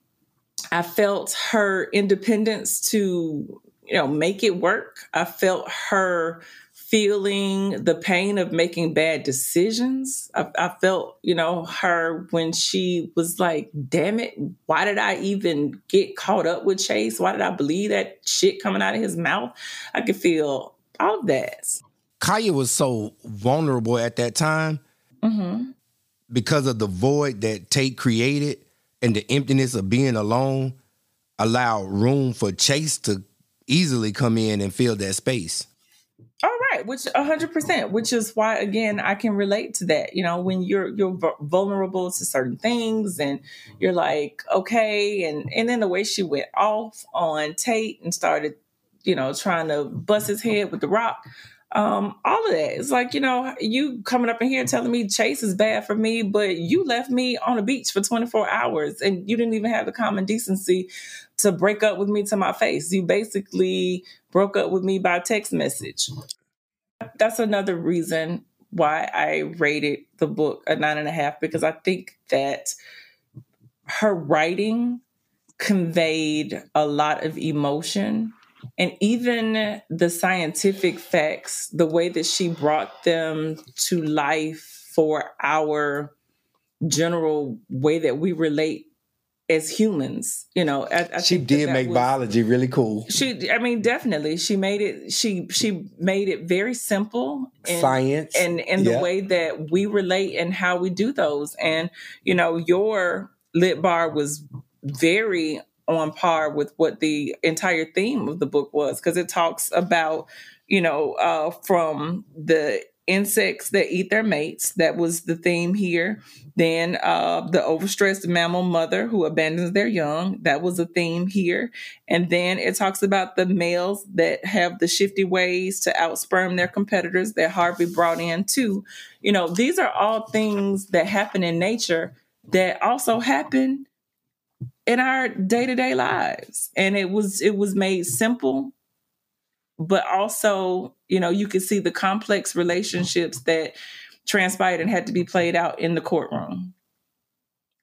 I felt her independence to you know, make it work. I felt her feeling the pain of making bad decisions. I, I felt, you know, her when she was like, damn it, why did I even get caught up with Chase? Why did I believe that shit coming out of his mouth? I could feel all of that. Kya was so vulnerable at that time hmm because of the void that Tate created and the emptiness of being alone allowed room for Chase to easily come in and fill that space. All right, which a hundred percent, which is why again I can relate to that. You know, when you're you're vulnerable to certain things, and you're like, okay, and and then the way she went off on Tate and started, you know, trying to bust his head with the rock. Um, all of that. It's like, you know, you coming up in here telling me Chase is bad for me, but you left me on a beach for 24 hours and you didn't even have the common decency to break up with me to my face. You basically broke up with me by text message. That's another reason why I rated the book a nine and a half because I think that her writing conveyed a lot of emotion and even the scientific facts the way that she brought them to life for our general way that we relate as humans you know I, I She that did that make was- biology really cool. she i mean definitely she made it she she made it very simple and Science. and the Yeah. way that we relate and how we do those and you know your lit bar was very on par with what the entire theme of the book was because it talks about you know uh from the insects that eat their mates that was the theme here then uh the overstressed mammal mother who abandons their young that was a theme here and then it talks about the males that have the shifty ways to outsperm their competitors that Harvey brought in too. You know, these are all things that happen in nature that also happen in our day-to-day lives. And it was it was made simple, but also, you know, you could see the complex relationships that transpired and had to be played out in the courtroom.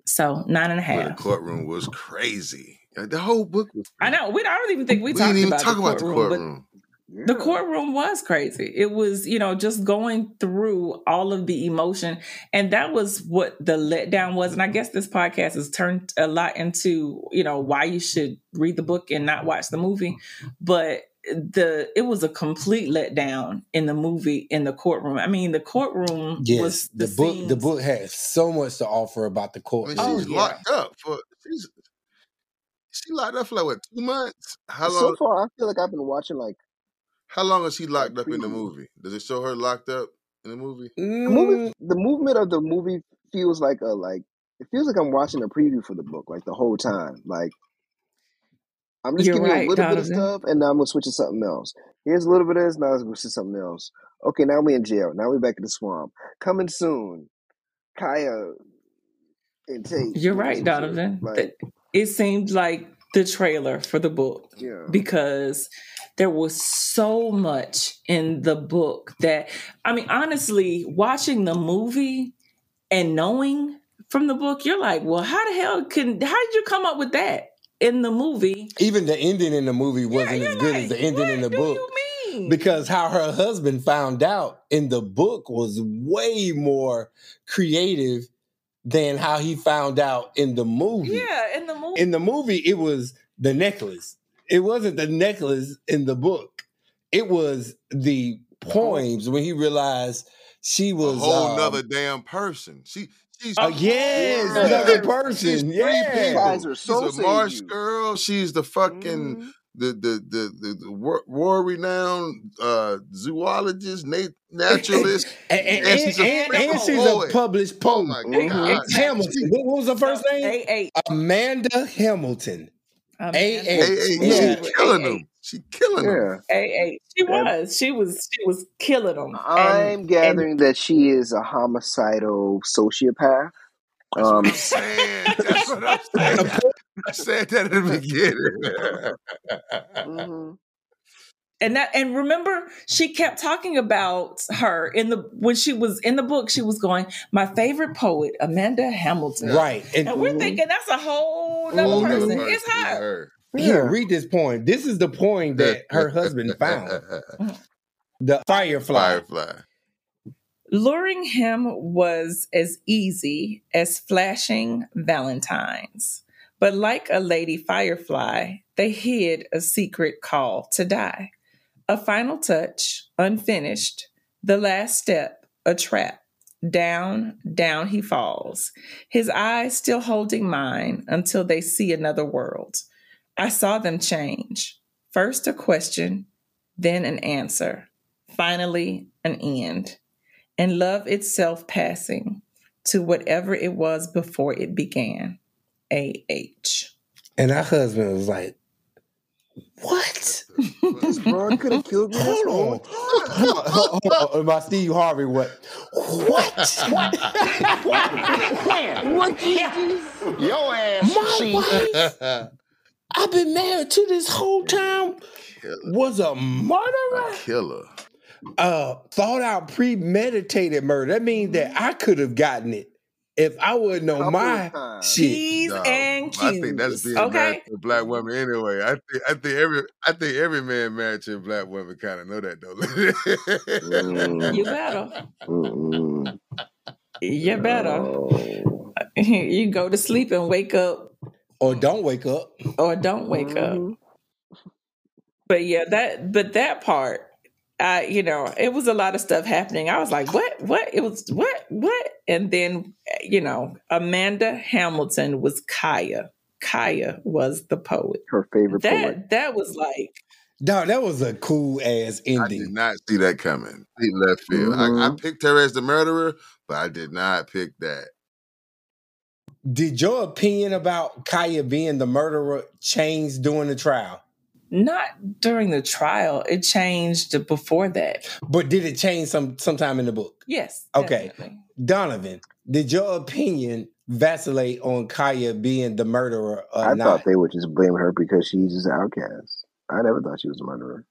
So nine and a half Well, the courtroom was crazy. The whole book was. I know. We I don't even think we, We talked didn't even about, talk the about the courtroom, but the courtroom was crazy. It was, you know, just going through all of the emotion. And that was what the letdown was. And I guess this podcast has turned a lot into, you know, why you should read the book and not watch the movie. But the it was a complete letdown in the movie in the courtroom. I mean, the courtroom Yes, was the, the, book. The book has so much to offer about the I court. mean, Oh, yeah. locked up for. She's she locked up for like what two months? How long? So far, I feel like I've been watching like How long is she locked up in the movie? Does it show her locked up in the movie? the Mm, movie. The movement of the movie feels like a like. It feels like I'm watching a preview for the book like the whole time. Like I'm just You're giving you a right, little bit of stuff, and now I'm gonna switch to something else. Here's a little bit of this. Now I'm gonna switch to something else. Okay, now we're in jail. Now we're back in the swamp. Coming soon. Kya and Tate You're right, some. Donovan. Like It seemed like the trailer for the book. yeah. because there was so much in the book that I mean, honestly, watching the movie and knowing from the book, you're like, well, how the hell can how did you come up with that in the movie? even the ending in the movie wasn't you're as good as the ending in the do book. you mean? because how her husband found out in the book was way more creative than how he found out in the movie. yeah, in the movie. In the movie, it was the necklace. It wasn't the necklace in the book. It was the poems when he realized she was A whole um, nother damn person. She she's uh, yes, Yeah. another she's person. three people. Guys are She's a marsh you. girl. She's the fucking Mhm. the the the the, the war renowned uh, zoologist, nat- naturalist, And, and, and she's a and, and she's a published Oh poet. my god! Hamilton. She, What what was the first name? A eight. Amanda Hamilton. Amanda A hey, eight. hey, was Yeah. she killing A8. them. She killing them. Yeah. A eight. She Yeah. was. She was. She was killing them. And I'm and gathering that she is a homicidal sociopath. That's what Um, I'm saying. That's what I'm saying. I said that in the beginning. mhm. And that and remember she kept talking about her in the when she was in the book she was going my favorite poet amanda hamilton Right. And and we're thinking that's a whole Whole nother nother person it's person. It's her her. Here, Yeah. read this poem. This is the poem that her husband found. The firefly. Firefly. Luring him was as easy as flashing valentines. But like a lady firefly, they hid a secret call to die. A final touch, unfinished. The last step, a trap. Down, down he falls, his eyes still holding mine until they see another world. I saw them change. First a question, then an answer, finally an end and love itself passing to whatever it was before it began. A.H. And her husband was like, What? This broad could have killed me. This Hold on. Hold on. Hold on. My Steve Harvey, what? What? what? What Jesus? Your ass. My wife I've been married to this whole time Killer. was a murderer. Killer. Uh, thought out, premeditated murder. That means that I could have gotten it if I would know Couple my of times. shit. P's No, and Q's. I think that's being okay. married to a black woman anyway. I think I think every I think every man married to a black woman kind of know that though. Mm, You better. mm-mm. You better. No. You go to sleep and wake up Or don't wake up. or don't wake up. Mhm. But yeah, that but that part, I you know, it was a lot of stuff happening. I was like, what, what? It was what, what? And then you know, Amanda Hamilton was Kya. Kya was the poet. Her favorite poet. That that was like Dog, that was a cool ass ending. I did not see that coming. Complete left field. I, I Mhm. picked her as the murderer, but I did not pick that. Did your opinion about Kya being the murderer change during the trial? not during the trial. It changed before that. But did it change some sometime in the book? Yes. Okay. definitely. Donovan, did your opinion vacillate on Kya being the murderer or I not? thought they would just blame her because she's just an outcast. I never thought she was a murderer.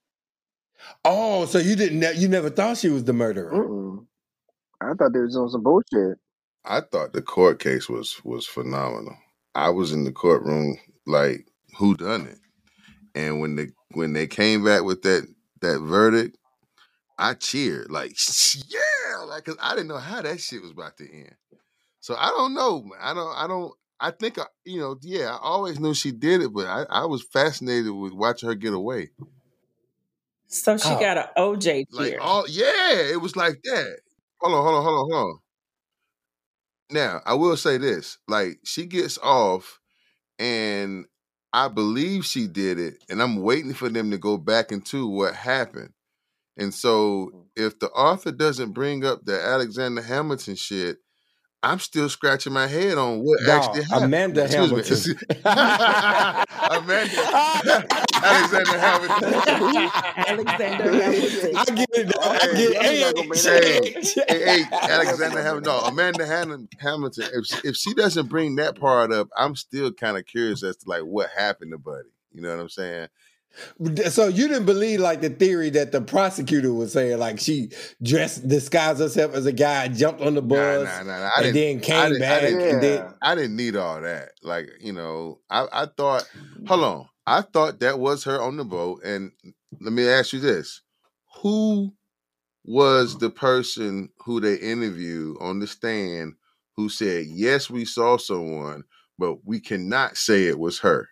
oh, so you didn't ne- you never thought she was the murderer. Mm-mm. I thought they was on some bullshit. I thought the court case was was phenomenal. I was in the courtroom like who done it? And when they when they came back with that that verdict, I cheered like yeah, like cuz I didn't know how that shit was about to end. So I don't know. I don't I don't I think I, you know, yeah, I always knew she did it, but I, I was fascinated with watching her get away. So she Oh. got an OJ Like cheer. all yeah, it was like that. Hold on, hold on, hold on, hold on. Now, I will say this. Like she gets off and I believe she did it, and I'm waiting for them to go back into what happened. And so mm-hmm. if the author doesn't bring up the Alexander Hamilton shit, I'm still scratching my head on what Dog, actually happened. Amanda Excuse me. Hamilton. Amanda Alexander Hamilton. Alexander Hamilton. I get it. dog. I Hey, get I'm not it. gonna Hey, hey, Alexander Hamilton. No, Amanda Han- Hamilton. If she, if she doesn't bring that part up, I'm still kind of curious as to like what happened to Buddy. You know what I'm saying? So you didn't believe like the theory that the prosecutor was saying, like she dressed, disguised herself as a guy, jumped on the Nah, bus, nah, nah. nah. I and didn't. then I came didn't, I back, didn't. and then I didn't need all that. Like you know, I I thought. Hold on. I thought that was her on the boat. And let me ask you this: Who was the person who they interviewed on the stand who said, "Yes, we saw someone, but we cannot say it was her"?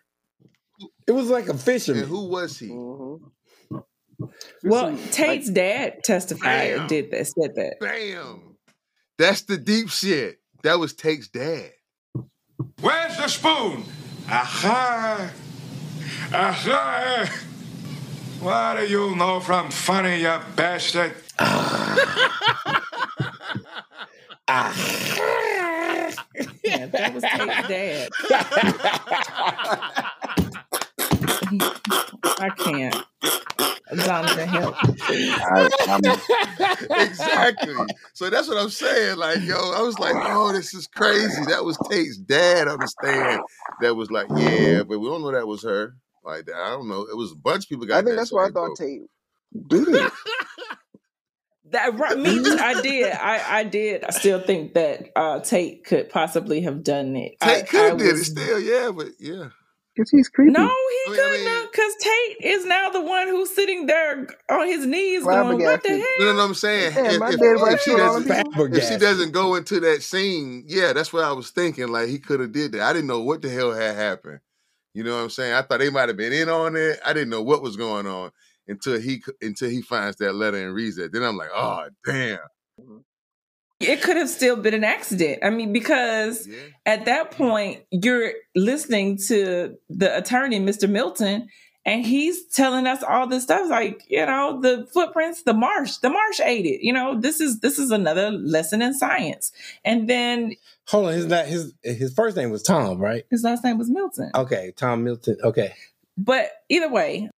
It was like a And fisherman. who was he? Mhm. Well, Some, Tate's dad testified Bam. and did that, said that. Bam. That's the deep shit. That was Tate's dad. Where's the spoon? Aha! Aha! What do you know from funny, you bastard? Yeah, that was Tate's dad. I can't. Donovan, help. I, I'm, exactly. So that's what I'm saying. Like, yo, I was like, oh, this is crazy. That was Tate's dad on the stand. That was like, yeah, but we don't know that was her. Like, I don't know. It was a bunch of people got I think that's why I thought boat. Tate did it. That right, me too. I did. I, I did. I still think that uh, Tate could possibly have done it. I, Tate could I have did it still, yeah, but yeah. Because he's creepy. No, he couldn't have, uh, because Tate is now the one who's sitting there on his knees going, "What the hell?" You know what I'm saying? Yeah, if, if- if she doesn't, if she doesn't go into that scene, yeah, that's what I was thinking. Like he could have did that. I didn't know what the hell had happened. You know what I'm saying? I thought they might have been in on it. I didn't know what was going on until he until he finds that letter and reads it. Then I'm like, oh damn. It could have still been an accident. I mean, because at that point, you're listening to the attorney, Mr. Milton, and he's telling us all this stuff like, you know, the footprints, the marsh, the marsh ate it. You know, this is this is another lesson in science. And then Hold on, his la- his his first name was Tom, right? his last name was Milton. Okay, Tom Milton. Okay. But either way,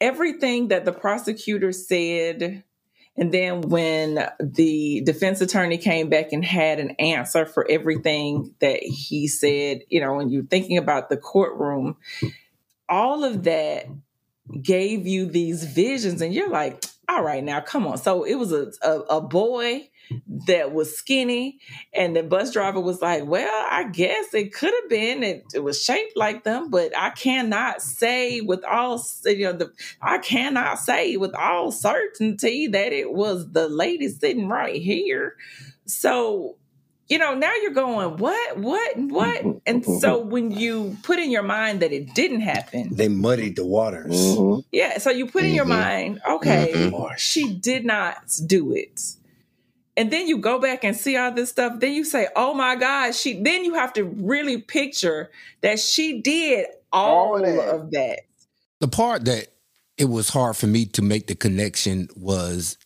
everything that the prosecutor said, and then when the defense attorney came back and had an answer for everything that he said, you know, when you're thinking about the courtroom, all of that gave you these visions, and you're like, all right, now come on. So it was a, a, a boy that was skinny, and the bus driver was like, well, I guess it could have been, it, it was shaped like them, but I cannot say with all, you know, the, I cannot say with all certainty that it was the lady sitting right here. So, you know, now you're going, what, what, what? And so when you put in your mind that it didn't happen, They muddied the waters. Mhm. yeah, so you put in your Mhm. mind, okay, Mhm. she did not do it. And then you go back and see all this stuff. Then you say, "Oh my God!" She. Then you have to really picture that she did all, All of that. of that. The part that it was hard for me to make the connection was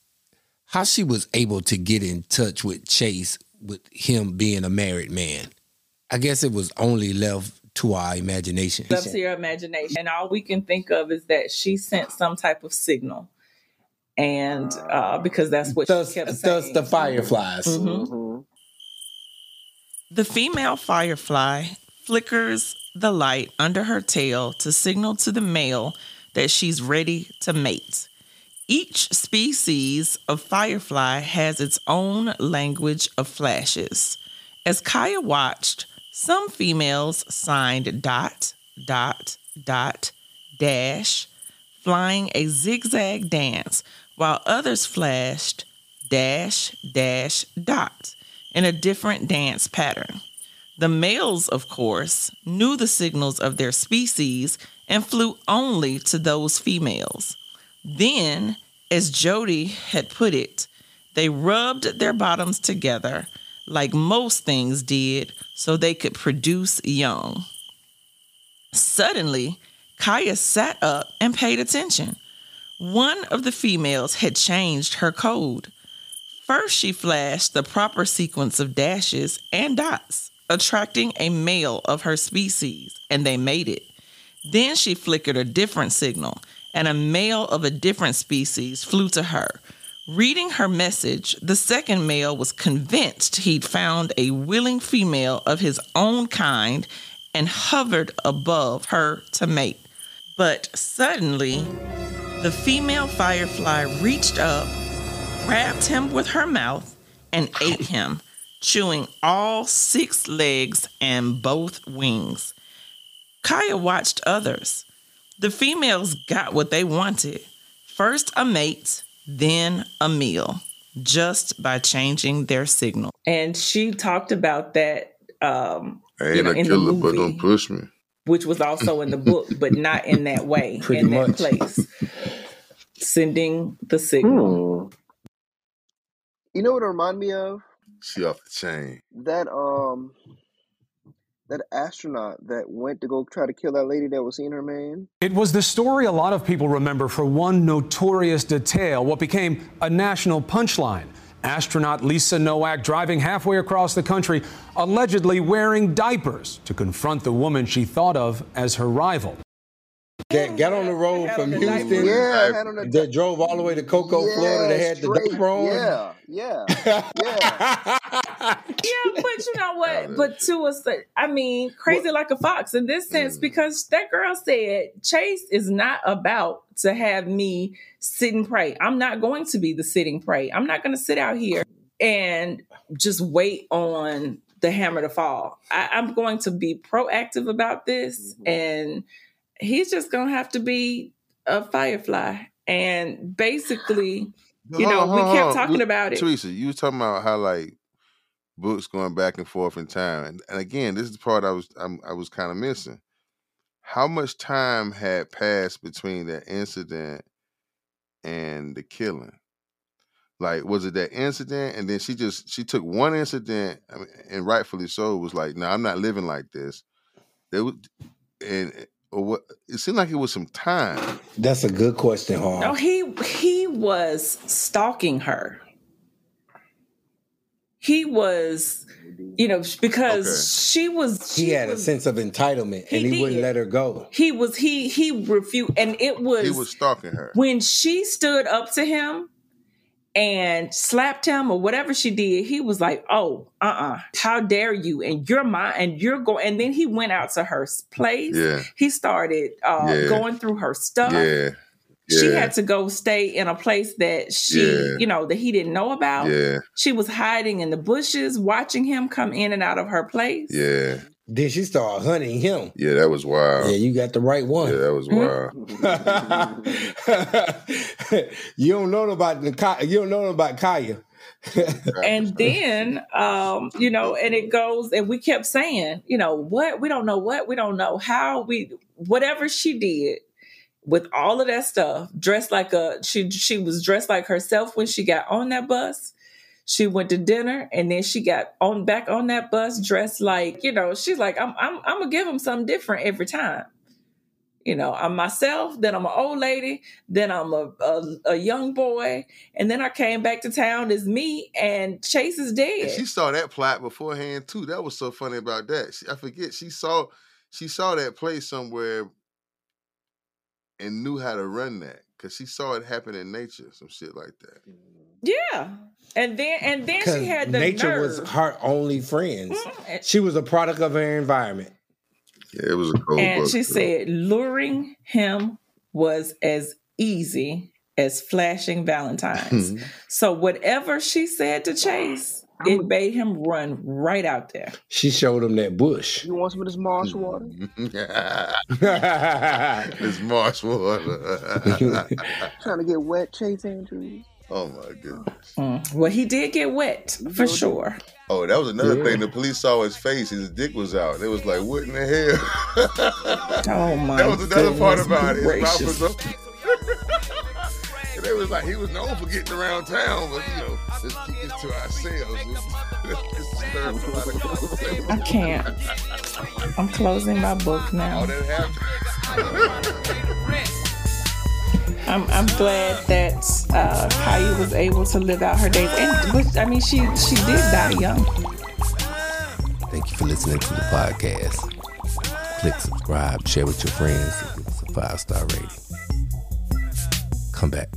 how she was able to get in touch with Chase with him being a married man. I guess it was only left to our imagination. Up to your imagination, and all we can think of is that she sent some type of signal, and uh, because that's what Thus, she kept thus saying. the fireflies. Mhm. Mhm. The female firefly flickers the light under her tail to signal to the male that she's ready to mate. Each species of firefly has its own language of flashes. As Kya watched, some females signed dot, dot, dot, dash, flying a zigzag dance, while others flashed dash, dash, dot in a different dance pattern. The males, of course, knew the signals of their species and flew only to those females. Then, as Jodie had put it, they rubbed their bottoms together like most things did so they could produce young. Suddenly, Kya sat up and paid attention. One of the females had changed her code. First, she flashed the proper sequence of dashes and dots, attracting a male of her species, and they mated. Then she flickered a different signal, and a male of a different species flew to her. Reading her message, the second male was convinced he'd found a willing female of his own kind and hovered above her to mate. But suddenly, the female firefly reached up, grabbed him with her mouth, and ate him, chewing all six legs and both wings. Kya watched others. The females got what they wanted first a mate, then a meal, just by changing their signal. and she talked about that. Um, I you ain't know, a killer, but don't push me. Which was also in the book, but not in that way, Pretty in that much. place. Sending the signal. Hmm. You know what it remind me of? She off the chain. That um that astronaut that went to go try to kill that lady that was seeing her man. It was the story a lot of people remember for one notorious detail, what became a national punchline. Astronaut Lisa Nowak driving halfway across the country, allegedly wearing diapers to confront the woman she thought of as her rival. That got on the road from the. Houston. Yeah, had on the That drove all the way to Cocoa, yeah, Florida. They had the straight. diaper on. Yeah, yeah, yeah. Yeah, but you know what? But to us, I mean, crazy like a fox in this sense, Mm. because that girl said Chase is not about to have me sit and pray. I'm not going to be the sitting prey. I'm not going to sit out here and just wait on the hammer to fall. I, I'm going to be proactive about this, and he's just gonna have to be a firefly. And basically, you know, on, we kept talking about it. Teresa, you was talking about how like books going back and forth in time, and, and again, this is the part I was I'm, I was kind of missing. How much time had passed between that incident and the killing? Like, was it that incident, and then she just she took one incident, I mean, and rightfully so, was like, "No, I'm not living like this." There was, and or what? It seemed like it was some time. That's a good question, Harv. No, he he was stalking her. He was, you know, because she was. he she had a sense of entitlement, He and he did. wouldn't let her go. He was he he refused, and it was He was stalking her. when she stood up to him and slapped him or whatever she did. He was like, "Oh, uh, uh how dare you?" And you're my and you're going. And then he went out to her place. Yeah. He started uh, Yeah. going through her stuff. Yeah, She had to go stay in a place that she, you know, that he didn't know about. Yeah. She was hiding in the bushes, watching him come in and out of her place. Yeah. Then she started hunting him. Yeah, that was wild. Yeah, you got the right one. Yeah, that was wild. you don't know about the you don't know about Kya. and then um you know and it goes and we kept saying you know what we don't know what we don't know how we whatever she did with all of that stuff dressed like a she she was dressed like herself when she got on that bus she went to dinner and then she got on back on that bus dressed like you know she's like i'm i'm, I'm gonna give him something different every time you know i'm myself then i'm an old lady then i'm a, a, a young boy and then i came back to town as me and chase is And dead she saw that plot beforehand too. That was so funny about that. She, I forget she saw she saw that play somewhere and knew how to run that because she saw it happen in nature, some shit like that. yeah and then and then she had the nature nerve. was her only friends. Mhm. She was a product of her environment. Yeah, it was a cold and book, she too. said luring him was as easy as flashing valentines so whatever she said to chase it made him run right out there She showed him that bush. You want some of this marsh water? it's marsh water. Trying to get wet, Chase Andrews. oh my goodness. Mm. well he did get wet for sure Oh, that was another Yeah. thing. The police saw his face. His dick was out. They was like, "What in the hell?" oh my that was another part goodness about it. His mouth gracious. was open. And they was like, he was known for getting around town, but you know, let's keep this to ourselves. Let's stir up a lot of conversation. i can't i'm closing my book now that happened. I'm, I'm glad that uh, Kya was able to live out her days, and but, I mean, she she did die young. Thank you for listening to the podcast. Click subscribe, share with your friends, and give us a five star rating. Come back.